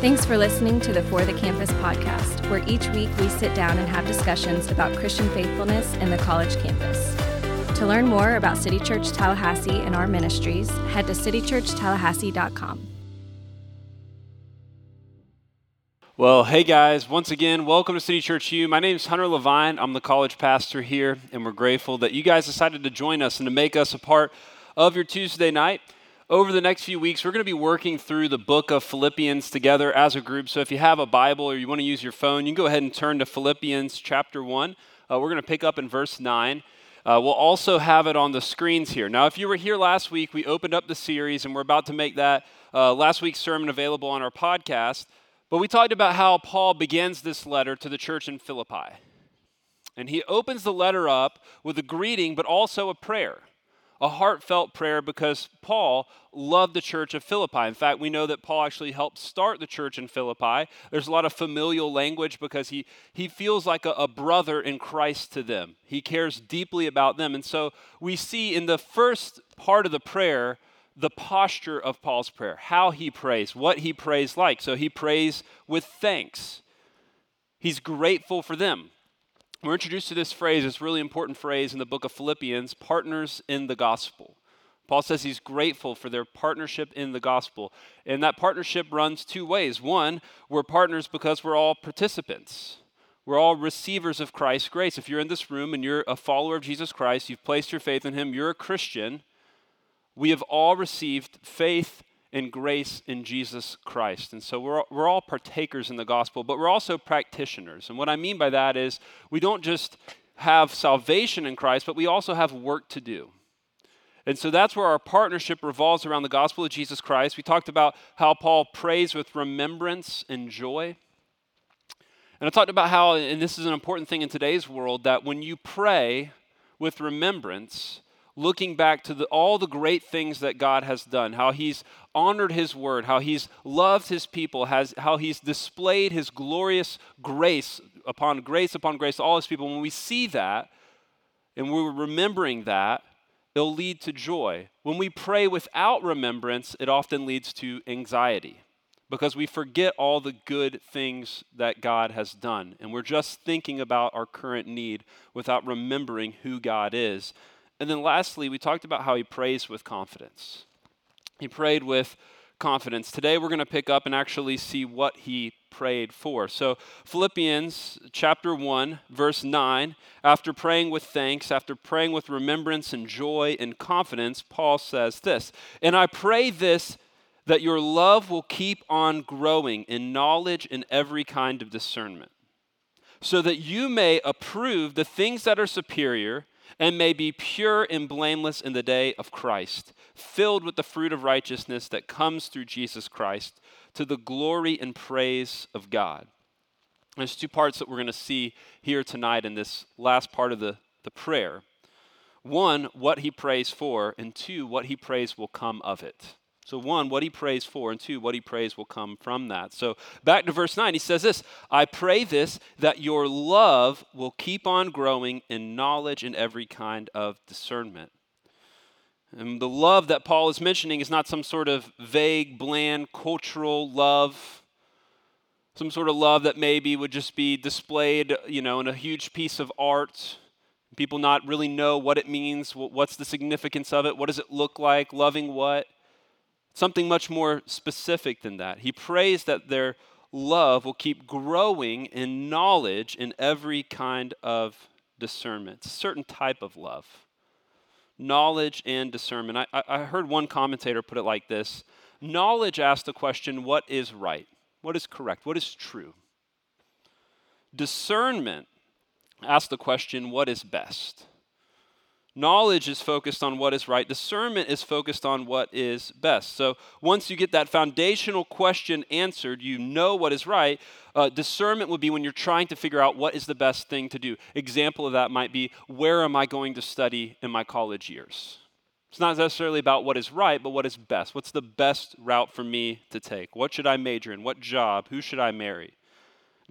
Thanks for listening to the For the Campus podcast, where each week we sit down and have discussions about Christian faithfulness in the college campus. To learn more about City Church Tallahassee and our ministries, head to citychurchtallahassee.com. Well, hey guys, once again, welcome to City Church U. My name is Hunter Levine. I'm the college pastor here, and we're grateful that you guys decided to join us and to make us a part of your Tuesday night. Over the next few weeks, we're going to be working through the book of Philippians together as a group. So if you have a Bible or you want to use your phone, you can go ahead and turn to Philippians chapter 1. Uh, we're going to pick up in verse 9. Uh, we'll also have it on the screens here. Now, if you were here last week, we opened up the series, and we're about to make that uh, last week's sermon available on our podcast. But we talked about how Paul begins this letter to the church in Philippi. And he opens the letter up with a greeting, but also a prayer, a heartfelt prayer because Paul loved the church of Philippi. In fact, we know that Paul actually helped start the church in Philippi. There's a lot of familial language because he, he feels like a, a brother in Christ to them. He cares deeply about them. And so we see in the first part of the prayer, the posture of Paul's prayer, how he prays, what he prays like. So he prays with thanks. He's grateful for them. We're introduced to this phrase, this really important phrase in the book of Philippians partners in the gospel. Paul says he's grateful for their partnership in the gospel. And that partnership runs two ways. One, we're partners because we're all participants. We're all receivers of Christ's grace. If you're in this room and you're a follower of Jesus Christ, you've placed your faith in him, you're a Christian, we have all received faith and grace in Jesus Christ. And so we're, we're all partakers in the gospel, but we're also practitioners. And what I mean by that is we don't just have salvation in Christ, but we also have work to do. And so that's where our partnership revolves around the gospel of Jesus Christ. We talked about how Paul prays with remembrance and joy. And I talked about how, and this is an important thing in today's world, that when you pray with remembrance, looking back to the, all the great things that God has done, how He's honored His word, how He's loved His people, has, how He's displayed His glorious grace upon grace upon grace to all His people. When we see that and we're remembering that, it'll lead to joy. When we pray without remembrance, it often leads to anxiety because we forget all the good things that God has done. And we're just thinking about our current need without remembering who God is. And then lastly, we talked about how he prays with confidence. He prayed with confidence. Today we're going to pick up and actually see what he prayed for. So, Philippians chapter 1, verse 9, after praying with thanks, after praying with remembrance and joy and confidence, Paul says this And I pray this that your love will keep on growing in knowledge and every kind of discernment, so that you may approve the things that are superior and may be pure and blameless in the day of Christ, filled with the fruit of righteousness that comes through Jesus Christ to the glory and praise of God. There's two parts that we're going to see here tonight in this last part of the, the prayer. One, what he prays for, and two, what he prays will come of it. So, one, what he prays for, and two, what he prays will come from that. So, back to verse 9, he says this I pray this, that your love will keep on growing in knowledge and every kind of discernment. And the love that Paul is mentioning is not some sort of vague, bland, cultural love, some sort of love that maybe would just be displayed, you know, in a huge piece of art. People not really know what it means, what's the significance of it, what does it look like, loving what. Something much more specific than that. He prays that their love will keep growing in knowledge in every kind of discernment. Certain type of love. Knowledge and discernment. I, I heard one commentator put it like this Knowledge asks the question, what is right? What is correct? What is true? Discernment asks the question, what is best? Knowledge is focused on what is right. Discernment is focused on what is best. So once you get that foundational question answered, you know what is right. Uh, discernment would be when you're trying to figure out what is the best thing to do. Example of that might be where am I going to study in my college years? It's not necessarily about what is right, but what is best. What's the best route for me to take? What should I major in? What job? Who should I marry?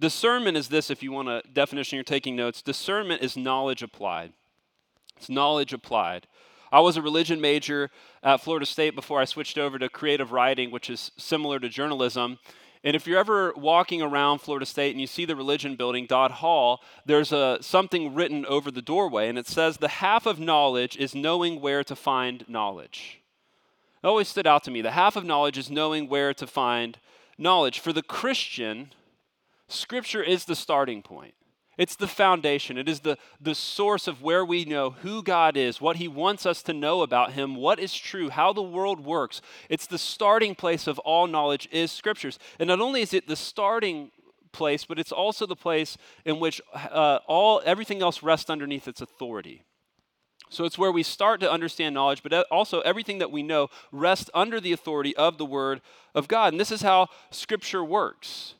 Discernment is this, if you want a definition, you're taking notes. Discernment is knowledge applied. It's knowledge applied. I was a religion major at Florida State before I switched over to creative writing, which is similar to journalism. And if you're ever walking around Florida State and you see the religion building, Dodd Hall, there's a, something written over the doorway, and it says, The half of knowledge is knowing where to find knowledge. It always stood out to me. The half of knowledge is knowing where to find knowledge. For the Christian, Scripture is the starting point. It's the foundation. It is the, the source of where we know who God is, what He wants us to know about Him, what is true, how the world works. It's the starting place of all knowledge is Scriptures. And not only is it the starting place, but it's also the place in which uh, all everything else rests underneath its authority. So it's where we start to understand knowledge, but also everything that we know rests under the authority of the Word of God. And this is how Scripture works.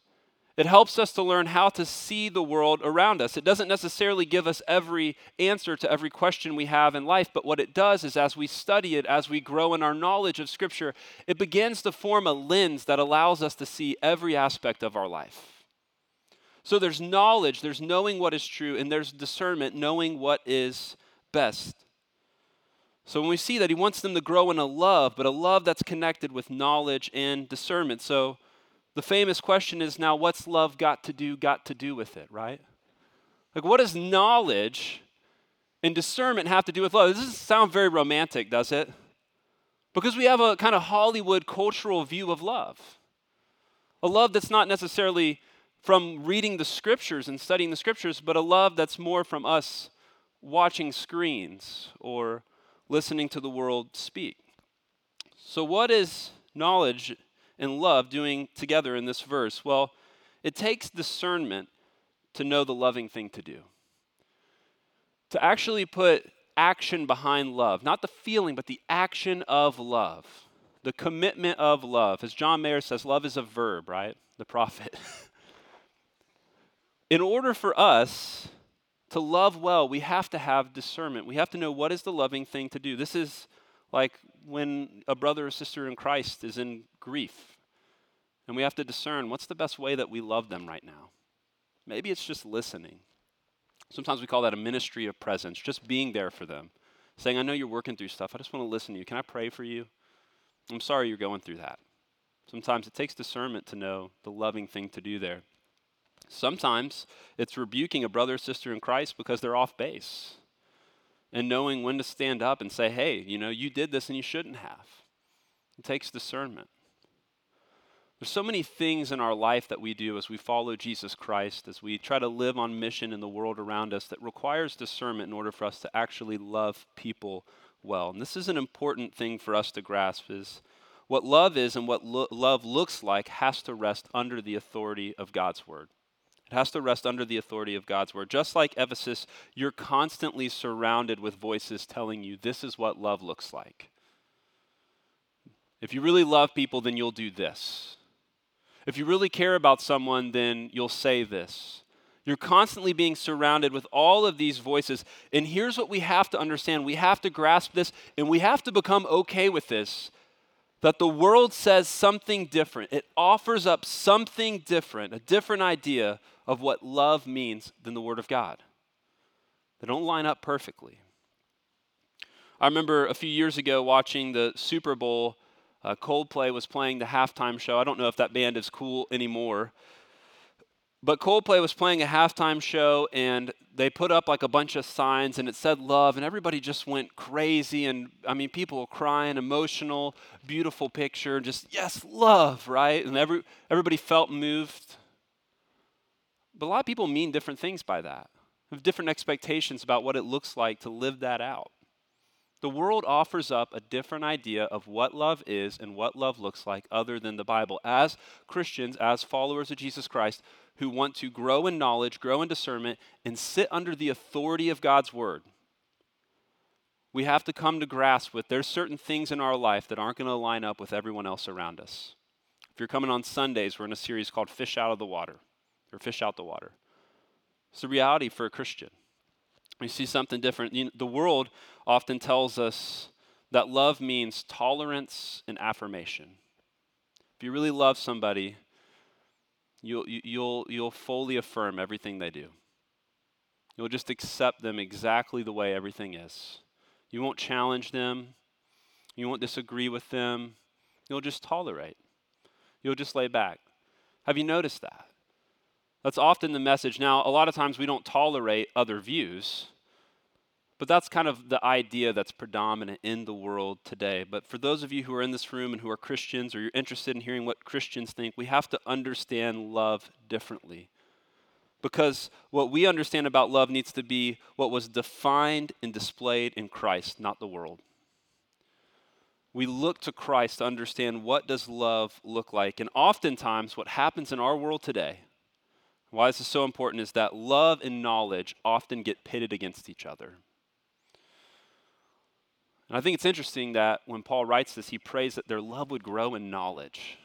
It helps us to learn how to see the world around us. It doesn't necessarily give us every answer to every question we have in life, but what it does is as we study it, as we grow in our knowledge of Scripture, it begins to form a lens that allows us to see every aspect of our life. So there's knowledge, there's knowing what is true, and there's discernment, knowing what is best. So when we see that, he wants them to grow in a love, but a love that's connected with knowledge and discernment. So the famous question is now, what's love got to do, got to do with it, right? Like, what does knowledge and discernment have to do with love? This doesn't sound very romantic, does it? Because we have a kind of Hollywood cultural view of love. A love that's not necessarily from reading the scriptures and studying the scriptures, but a love that's more from us watching screens or listening to the world speak. So, what is knowledge and love doing together in this verse? Well, it takes discernment to know the loving thing to do. To actually put action behind love, not the feeling, but the action of love, the commitment of love. As John Mayer says, love is a verb, right? The prophet. in order for us to love well, we have to have discernment. We have to know what is the loving thing to do. This is like when a brother or sister in Christ is in grief. And we have to discern what's the best way that we love them right now. Maybe it's just listening. Sometimes we call that a ministry of presence, just being there for them. Saying, I know you're working through stuff. I just want to listen to you. Can I pray for you? I'm sorry you're going through that. Sometimes it takes discernment to know the loving thing to do there. Sometimes it's rebuking a brother or sister in Christ because they're off base and knowing when to stand up and say, hey, you know, you did this and you shouldn't have. It takes discernment. There's so many things in our life that we do as we follow Jesus Christ, as we try to live on mission in the world around us that requires discernment in order for us to actually love people well. And this is an important thing for us to grasp is what love is and what lo- love looks like has to rest under the authority of God's word. It has to rest under the authority of God's word. Just like Ephesus, you're constantly surrounded with voices telling you this is what love looks like. If you really love people, then you'll do this. If you really care about someone, then you'll say this. You're constantly being surrounded with all of these voices. And here's what we have to understand we have to grasp this, and we have to become okay with this that the world says something different. It offers up something different, a different idea of what love means than the Word of God. They don't line up perfectly. I remember a few years ago watching the Super Bowl. Uh, Coldplay was playing the halftime show. I don't know if that band is cool anymore. But Coldplay was playing a halftime show and they put up like a bunch of signs and it said love and everybody just went crazy and I mean people were crying, emotional, beautiful picture, just yes, love, right? And every everybody felt moved. But a lot of people mean different things by that. Have different expectations about what it looks like to live that out. The world offers up a different idea of what love is and what love looks like other than the Bible. As Christians, as followers of Jesus Christ, who want to grow in knowledge, grow in discernment, and sit under the authority of God's word, we have to come to grasp with there's certain things in our life that aren't going to line up with everyone else around us. If you're coming on Sundays, we're in a series called Fish Out of the Water, or Fish Out the Water. It's the reality for a Christian. We see something different. You know, the world often tells us that love means tolerance and affirmation. If you really love somebody, you'll, you'll, you'll fully affirm everything they do. You'll just accept them exactly the way everything is. You won't challenge them. You won't disagree with them. You'll just tolerate. You'll just lay back. Have you noticed that? That's often the message. Now, a lot of times we don't tolerate other views, but that's kind of the idea that's predominant in the world today. But for those of you who are in this room and who are Christians or you're interested in hearing what Christians think, we have to understand love differently. Because what we understand about love needs to be what was defined and displayed in Christ, not the world. We look to Christ to understand what does love look like. And oftentimes what happens in our world today, why this is so important is that love and knowledge often get pitted against each other. And I think it's interesting that when Paul writes this, he prays that their love would grow in knowledge.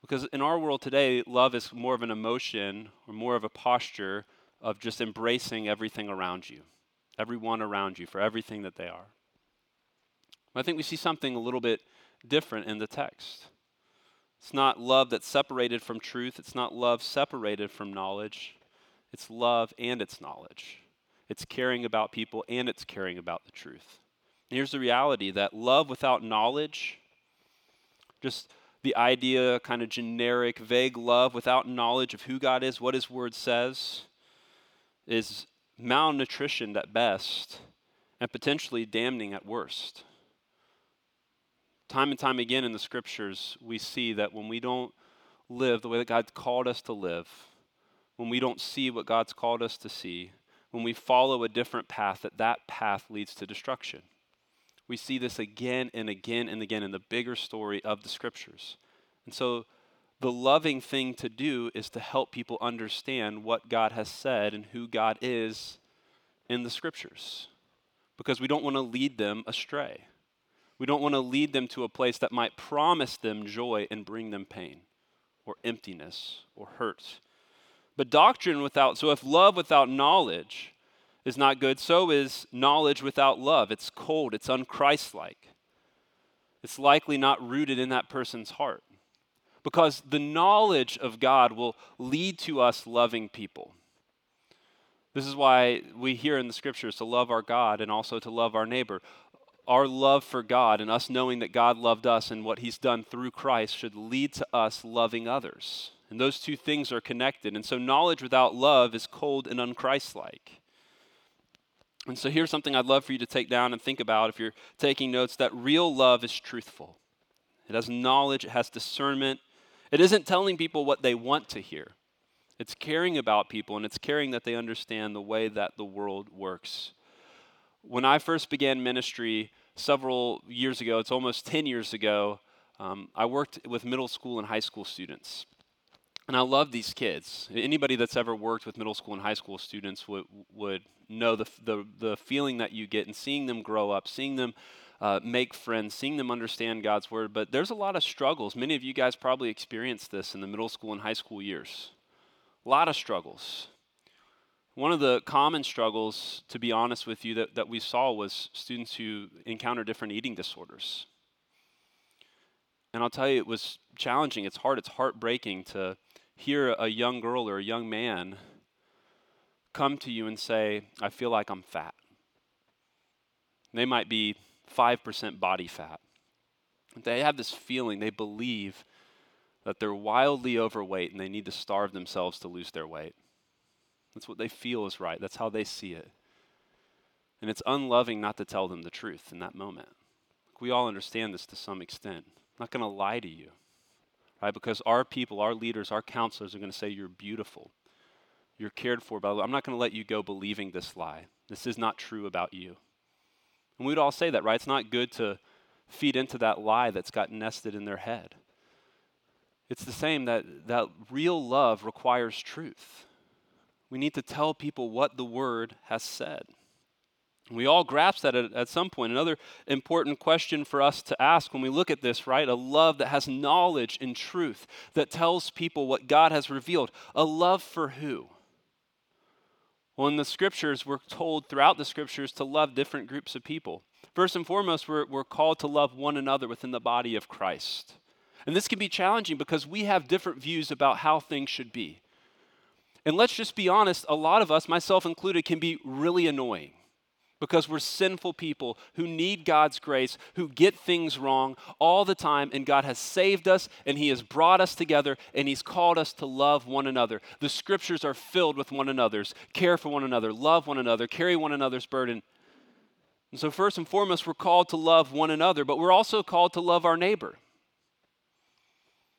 Because in our world today, love is more of an emotion or more of a posture of just embracing everything around you, everyone around you for everything that they are. But I think we see something a little bit different in the text. It's not love that's separated from truth, it's not love separated from knowledge. It's love and it's knowledge. It's caring about people and it's caring about the truth. Here's the reality that love without knowledge, just the idea, kind of generic, vague love without knowledge of who God is, what His Word says, is malnutrition at best and potentially damning at worst. Time and time again in the scriptures, we see that when we don't live the way that God called us to live, when we don't see what God's called us to see, when we follow a different path, that that path leads to destruction. We see this again and again and again in the bigger story of the scriptures. And so the loving thing to do is to help people understand what God has said and who God is in the scriptures. Because we don't want to lead them astray. We don't want to lead them to a place that might promise them joy and bring them pain or emptiness or hurt. But doctrine without, so if love without knowledge, is not good, so is knowledge without love. It's cold, it's unchristlike. It's likely not rooted in that person's heart. Because the knowledge of God will lead to us loving people. This is why we hear in the scriptures to love our God and also to love our neighbor. Our love for God and us knowing that God loved us and what He's done through Christ should lead to us loving others. And those two things are connected. And so, knowledge without love is cold and unchristlike. And so here's something I'd love for you to take down and think about if you're taking notes that real love is truthful. It has knowledge, it has discernment. It isn't telling people what they want to hear. It's caring about people and it's caring that they understand the way that the world works. When I first began ministry several years ago, it's almost 10 years ago, um, I worked with middle school and high school students. And I love these kids. Anybody that's ever worked with middle school and high school students would, would know the, the, the feeling that you get and seeing them grow up, seeing them uh, make friends, seeing them understand God's word. But there's a lot of struggles. Many of you guys probably experienced this in the middle school and high school years. A lot of struggles. One of the common struggles, to be honest with you, that, that we saw was students who encounter different eating disorders. And I'll tell you, it was challenging. It's hard. It's heartbreaking to hear a young girl or a young man come to you and say, I feel like I'm fat. They might be 5% body fat. They have this feeling, they believe that they're wildly overweight and they need to starve themselves to lose their weight. That's what they feel is right, that's how they see it. And it's unloving not to tell them the truth in that moment. We all understand this to some extent. I'm not going to lie to you right? Because our people, our leaders, our counselors are going to say, You're beautiful. You're cared for by I'm not going to let you go believing this lie. This is not true about you. And we'd all say that, right? It's not good to feed into that lie that's got nested in their head. It's the same that, that real love requires truth. We need to tell people what the word has said. We all grasp that at, at, some point. Another important question for us to ask when we look at this, right? A love that has knowledge and truth, that tells people what God has revealed. A love for who? Well, in the scriptures, we're told throughout the scriptures to love different groups of people. First and foremost, we're, we're called to love one another within the body of Christ. And this can be challenging because we have different views about how things should be. And let's just be honest, a lot of us, myself included, can be really annoying because we're sinful people who need God's grace, who get things wrong all the time, and God has saved us and He has brought us together and He's called us to love one another. The scriptures are filled with one another's, care for one another, love one another, carry one another's burden. And so, first and foremost, we're called to love one another, but we're also called to love our neighbor,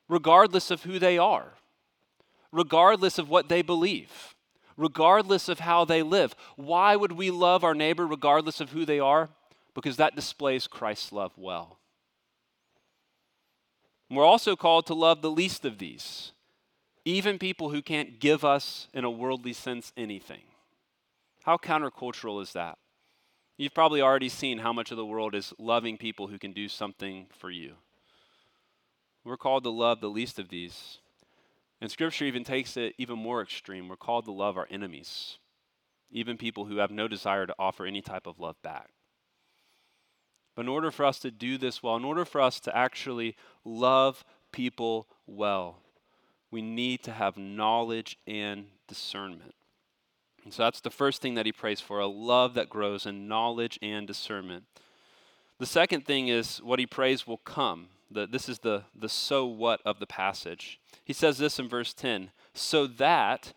regardless of who they are, regardless of what they believe regardless of how they live. Why would we love our neighbor regardless of who they are? Because that displays Christ's love well. We're also called to love the least of these, even people who can't give us, in a worldly sense, anything. How countercultural is that? You've probably already seen how much of the world is loving people who can do something for you. We're called to love the least of these. And Scripture even takes it even more extreme. We're called to love our enemies, even people who have no desire to offer any type of love back. But in order for us to do this well, in order for us to actually love people well, we need to have knowledge and discernment. And so that's the first thing that he prays for a love that grows in knowledge and discernment. The second thing is what he prays will come. The, this is the, the so what of the passage. He says this in verse 10 so that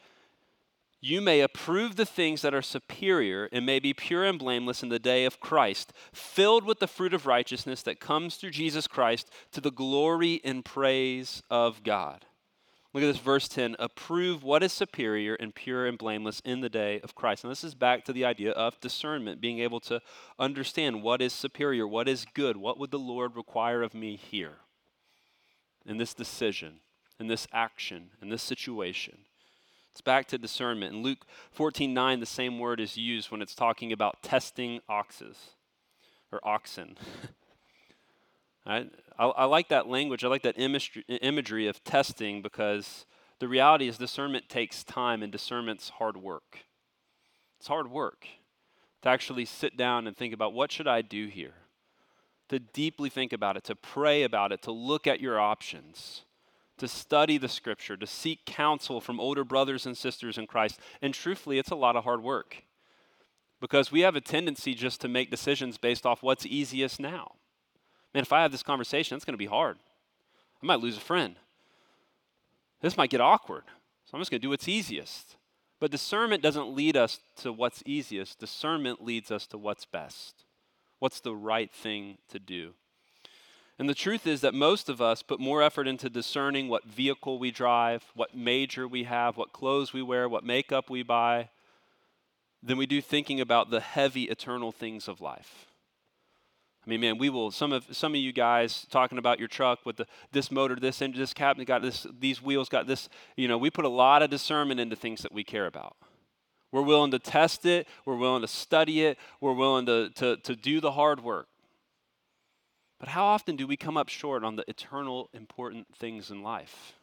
you may approve the things that are superior and may be pure and blameless in the day of Christ, filled with the fruit of righteousness that comes through Jesus Christ to the glory and praise of God. Look at this verse 10 approve what is superior and pure and blameless in the day of Christ. And this is back to the idea of discernment, being able to understand what is superior, what is good, what would the Lord require of me here in this decision, in this action, in this situation. It's back to discernment. In Luke 14 9, the same word is used when it's talking about testing oxes or oxen. I, I, I, like that language. I like that imagery, imagery of testing because the reality is discernment takes time and discernment's hard work. It's hard work to actually sit down and think about what should I do here? To deeply think about it, to pray about it, to look at your options, to study the scripture, to seek counsel from older brothers and sisters in Christ. And truthfully, it's a lot of hard work because we have a tendency just to make decisions based off what's easiest now. Man, if I have this conversation, it's going to be hard. I might lose a friend. This might get awkward. So I'm just going to do what's easiest. But discernment doesn't lead us to what's easiest, discernment leads us to what's best. What's the right thing to do? And the truth is that most of us put more effort into discerning what vehicle we drive, what major we have, what clothes we wear, what makeup we buy, than we do thinking about the heavy eternal things of life. I mean, man, we will. Some of some of you guys talking about your truck with the this motor, this engine, this cabinet got this, these wheels got this. You know, we put a lot of discernment into things that we care about. We're willing to test it. We're willing to study it. We're willing to to to do the hard work. But how often do we come up short on the eternal, important things in life?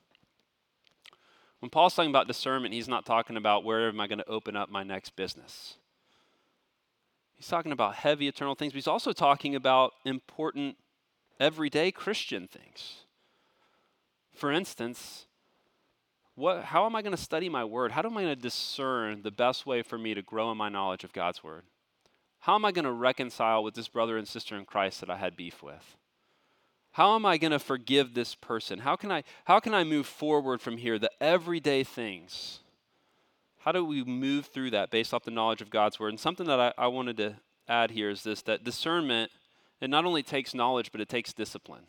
When Paul's talking about discernment, he's not talking about where am I going to open up my next business. He's talking about heavy eternal things, but he's also talking about important everyday Christian things. For instance, what, how am I going to study my word? How am I going to discern the best way for me to grow in my knowledge of God's word? How am I going to reconcile with this brother and sister in Christ that I had beef with? How am I going to forgive this person? How can I how can I move forward from here? The everyday things how do we move through that based off the knowledge of God's word? And something that I, I wanted to add here is this that discernment, it not only takes knowledge, but it takes discipline.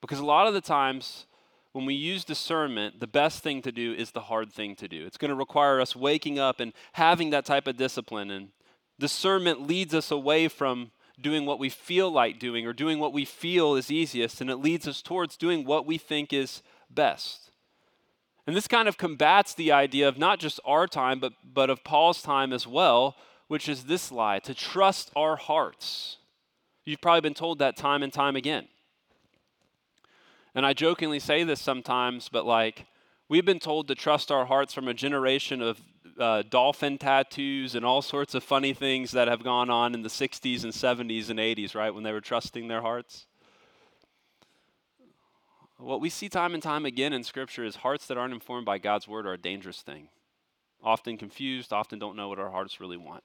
Because a lot of the times, when we use discernment, the best thing to do is the hard thing to do. It's going to require us waking up and having that type of discipline. And discernment leads us away from doing what we feel like doing or doing what we feel is easiest, and it leads us towards doing what we think is best. And this kind of combats the idea of not just our time, but, but of Paul's time as well, which is this lie to trust our hearts. You've probably been told that time and time again. And I jokingly say this sometimes, but like, we've been told to trust our hearts from a generation of uh, dolphin tattoos and all sorts of funny things that have gone on in the 60s and 70s and 80s, right, when they were trusting their hearts. What we see time and time again in Scripture is hearts that aren't informed by God's word are a dangerous thing. Often confused, often don't know what our hearts really want.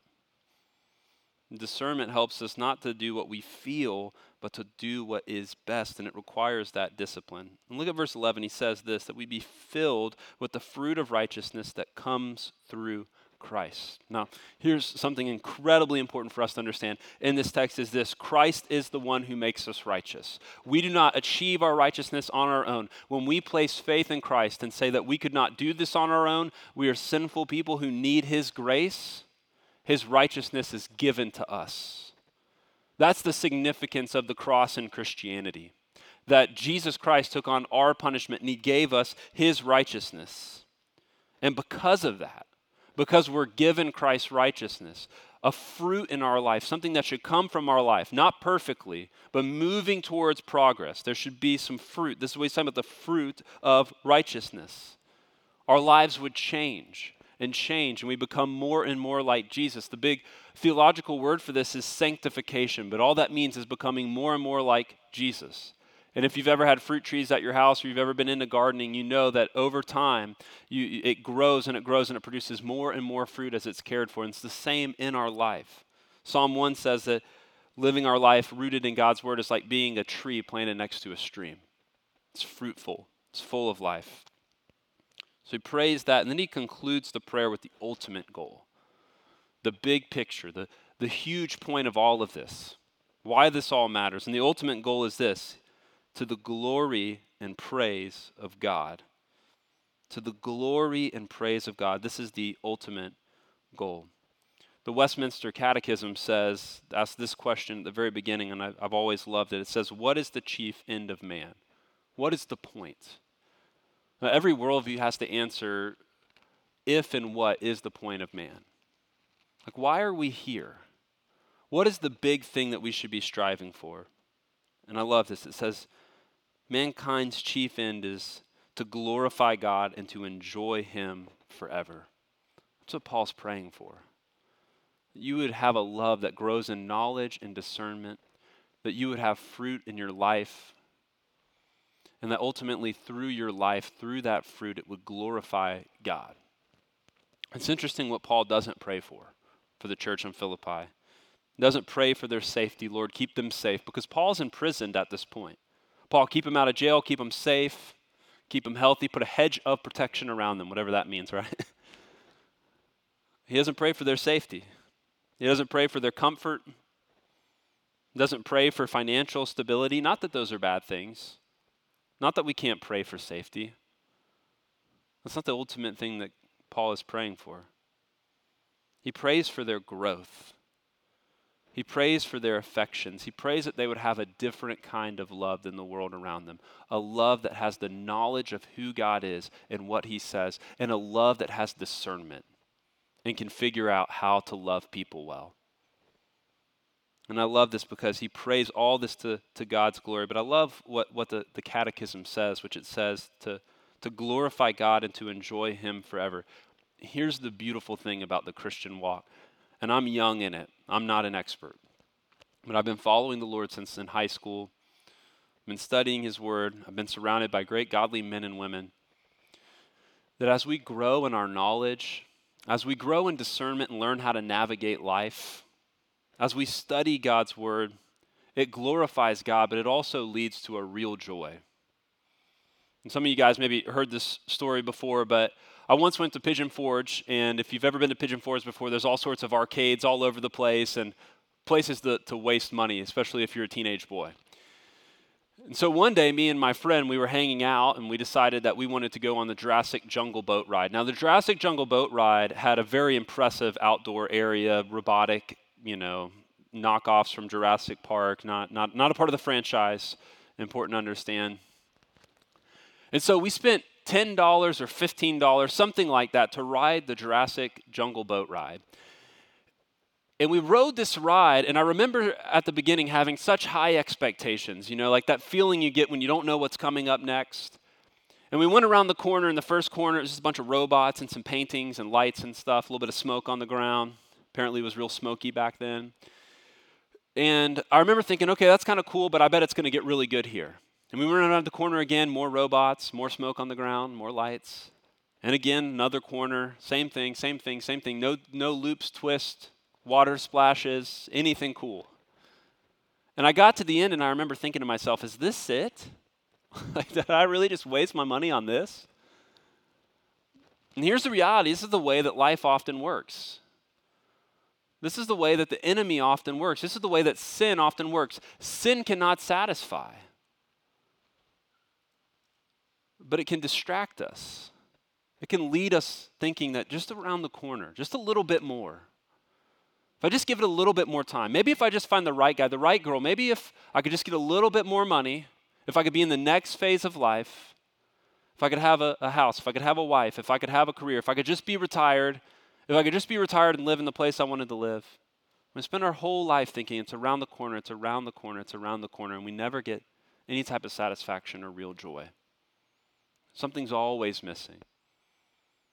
Discernment helps us not to do what we feel, but to do what is best, and it requires that discipline. And look at verse 11. He says this that we be filled with the fruit of righteousness that comes through Christ. Now, here's something incredibly important for us to understand in this text is this Christ is the one who makes us righteous. We do not achieve our righteousness on our own. When we place faith in Christ and say that we could not do this on our own, we are sinful people who need his grace his righteousness is given to us. That's the significance of the cross in Christianity. That Jesus Christ took on our punishment and he gave us his righteousness. And because of that, because we're given Christ's righteousness, a fruit in our life, something that should come from our life, not perfectly, but moving towards progress. There should be some fruit. This is what he's talking about the fruit of righteousness. Our lives would change and change, and we become more and more like Jesus. The big theological word for this is sanctification, but all that means is becoming more and more like Jesus. And if you've ever had fruit trees at your house or you've ever been into gardening, you know that over time you, it grows and it grows and it produces more and more fruit as it's cared for. And it's the same in our life. Psalm 1 says that living our life rooted in God's word is like being a tree planted next to a stream. It's fruitful, it's full of life. So he prays that, and then he concludes the prayer with the ultimate goal the big picture, the, the huge point of all of this, why this all matters. And the ultimate goal is this to the glory and praise of God. To the glory and praise of God. This is the ultimate goal. The Westminster Catechism says, asks this question at the very beginning, and I've always loved it. It says, What is the chief end of man? What is the point? Now, every worldview has to answer if and what is the point of man. Like, why are we here? What is the big thing that we should be striving for? And I love this. It says, mankind's chief end is to glorify God and to enjoy Him forever. That's what Paul's praying for. You would have a love that grows in knowledge and discernment, that you would have fruit in your life and that ultimately through your life, through that fruit, it would glorify God. It's interesting what Paul doesn't pray for for the church in Philippi. He doesn't pray for their safety, Lord, keep them safe, because Paul's imprisoned at this point. Paul, keep them out of jail, keep them safe, keep them healthy, put a hedge of protection around them, whatever that means, right? he doesn't pray for their safety. He doesn't pray for their comfort. He doesn't pray for financial stability. Not that those are bad things. Not that we can't pray for safety. That's not the ultimate thing that Paul is praying for. He prays for their growth. He prays for their affections. He prays that they would have a different kind of love than the world around them. A love that has the knowledge of who God is and what He says, and a love that has discernment and can figure out how to love people well. And I love this because he prays all this to, to God's glory. But I love what, what the, the catechism says, which it says to, to glorify God and to enjoy him forever. Here's the beautiful thing about the Christian walk. And I'm young in it, I'm not an expert. But I've been following the Lord since in high school. I've been studying his word. I've been surrounded by great godly men and women. That as we grow in our knowledge, as we grow in discernment and learn how to navigate life, as we study God's word, it glorifies God, but it also leads to a real joy. And some of you guys maybe heard this story before, but I once went to Pigeon Forge, and if you've ever been to Pigeon Forge before, there's all sorts of arcades all over the place and places to, to waste money, especially if you're a teenage boy. And so one day, me and my friend, we were hanging out and we decided that we wanted to go on the Jurassic Jungle Boat ride. Now, the Jurassic Jungle Boat ride had a very impressive outdoor area, robotic you know, knockoffs from Jurassic Park, not, not, not a part of the franchise. Important to understand. And so we spent $10 or $15, something like that, to ride the Jurassic Jungle Boat ride. And we rode this ride, and I remember at the beginning having such high expectations, you know, like that feeling you get when you don't know what's coming up next. And we went around the corner. In the first corner, was just a bunch of robots and some paintings and lights and stuff, a little bit of smoke on the ground. Apparently, it was real smoky back then. And I remember thinking, okay, that's kind of cool, but I bet it's going to get really good here. And we went around the corner again, more robots, more smoke on the ground, more lights. And again, another corner, same thing, same thing, same thing. No, no loops, twists, water splashes, anything cool. And I got to the end and I remember thinking to myself, is this it? did I really just waste my money on this? And here's the reality this is the way that life often works. This is the way that the enemy often works. This is the way that sin often works. Sin cannot satisfy, but it can distract us. It can lead us thinking that just around the corner, just a little bit more. If I just give it a little bit more time, maybe if I just find the right guy, the right girl, maybe if I could just get a little bit more money, if I could be in the next phase of life, if I could have a, a house, if I could have a wife, if I could have a career, if I could just be retired, if I could just be retired and live in the place I wanted to live. We spend our whole life thinking it's around the corner, it's around the corner, it's around the corner, and we never get any type of satisfaction or real joy. Something's always missing.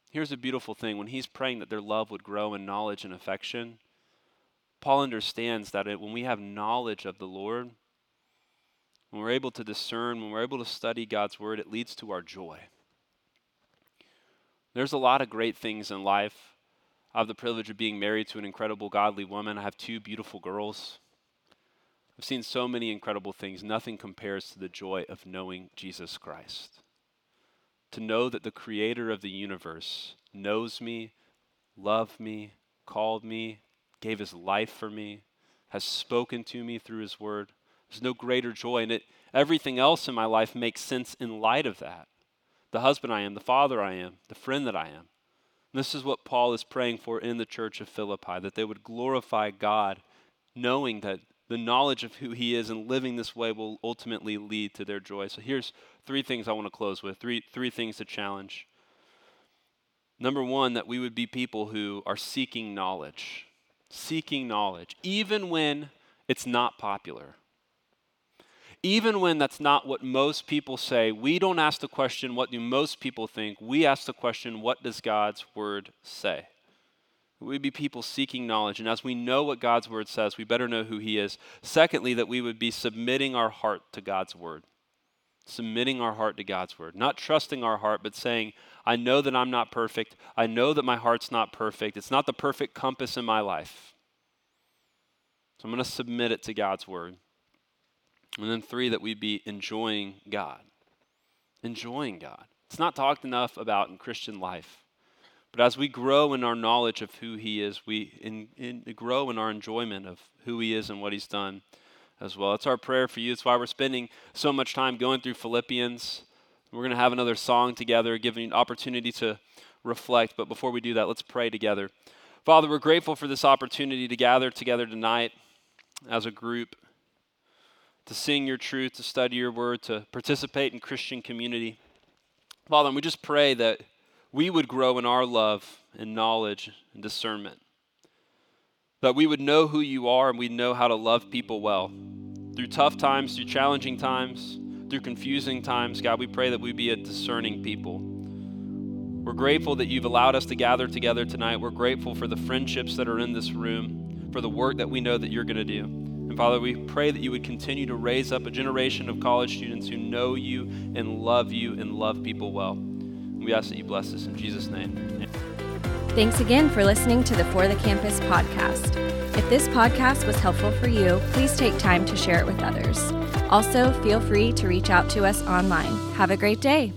Here's a beautiful thing when he's praying that their love would grow in knowledge and affection, Paul understands that it, when we have knowledge of the Lord, when we're able to discern, when we're able to study God's word, it leads to our joy. There's a lot of great things in life I have the privilege of being married to an incredible, godly woman. I have two beautiful girls. I've seen so many incredible things. Nothing compares to the joy of knowing Jesus Christ. To know that the creator of the universe knows me, loved me, called me, gave his life for me, has spoken to me through his word. There's no greater joy in it. Everything else in my life makes sense in light of that. The husband I am, the father I am, the friend that I am. This is what Paul is praying for in the church of Philippi that they would glorify God, knowing that the knowledge of who he is and living this way will ultimately lead to their joy. So here's three things I want to close with three, three things to challenge. Number one, that we would be people who are seeking knowledge, seeking knowledge, even when it's not popular. Even when that's not what most people say, we don't ask the question, what do most people think? We ask the question, what does God's word say? We would be people seeking knowledge. And as we know what God's word says, we better know who He is. Secondly, that we would be submitting our heart to God's word. Submitting our heart to God's word. Not trusting our heart, but saying, I know that I'm not perfect. I know that my heart's not perfect. It's not the perfect compass in my life. So I'm going to submit it to God's word. And then three, that we'd be enjoying God. Enjoying God. It's not talked enough about in Christian life. But as we grow in our knowledge of who He is, we in, in, grow in our enjoyment of who He is and what He's done as well. It's our prayer for you. It's why we're spending so much time going through Philippians. We're going to have another song together, giving an opportunity to reflect. But before we do that, let's pray together. Father, we're grateful for this opportunity to gather together tonight as a group to sing your truth, to study your word, to participate in Christian community. Father, we just pray that we would grow in our love and knowledge and discernment. That we would know who you are and we'd know how to love people well. Through tough times, through challenging times, through confusing times, God, we pray that we be a discerning people. We're grateful that you've allowed us to gather together tonight. We're grateful for the friendships that are in this room, for the work that we know that you're going to do. And Father, we pray that you would continue to raise up a generation of college students who know you and love you and love people well. We ask that you bless us in Jesus' name. Thanks again for listening to the For the Campus podcast. If this podcast was helpful for you, please take time to share it with others. Also, feel free to reach out to us online. Have a great day.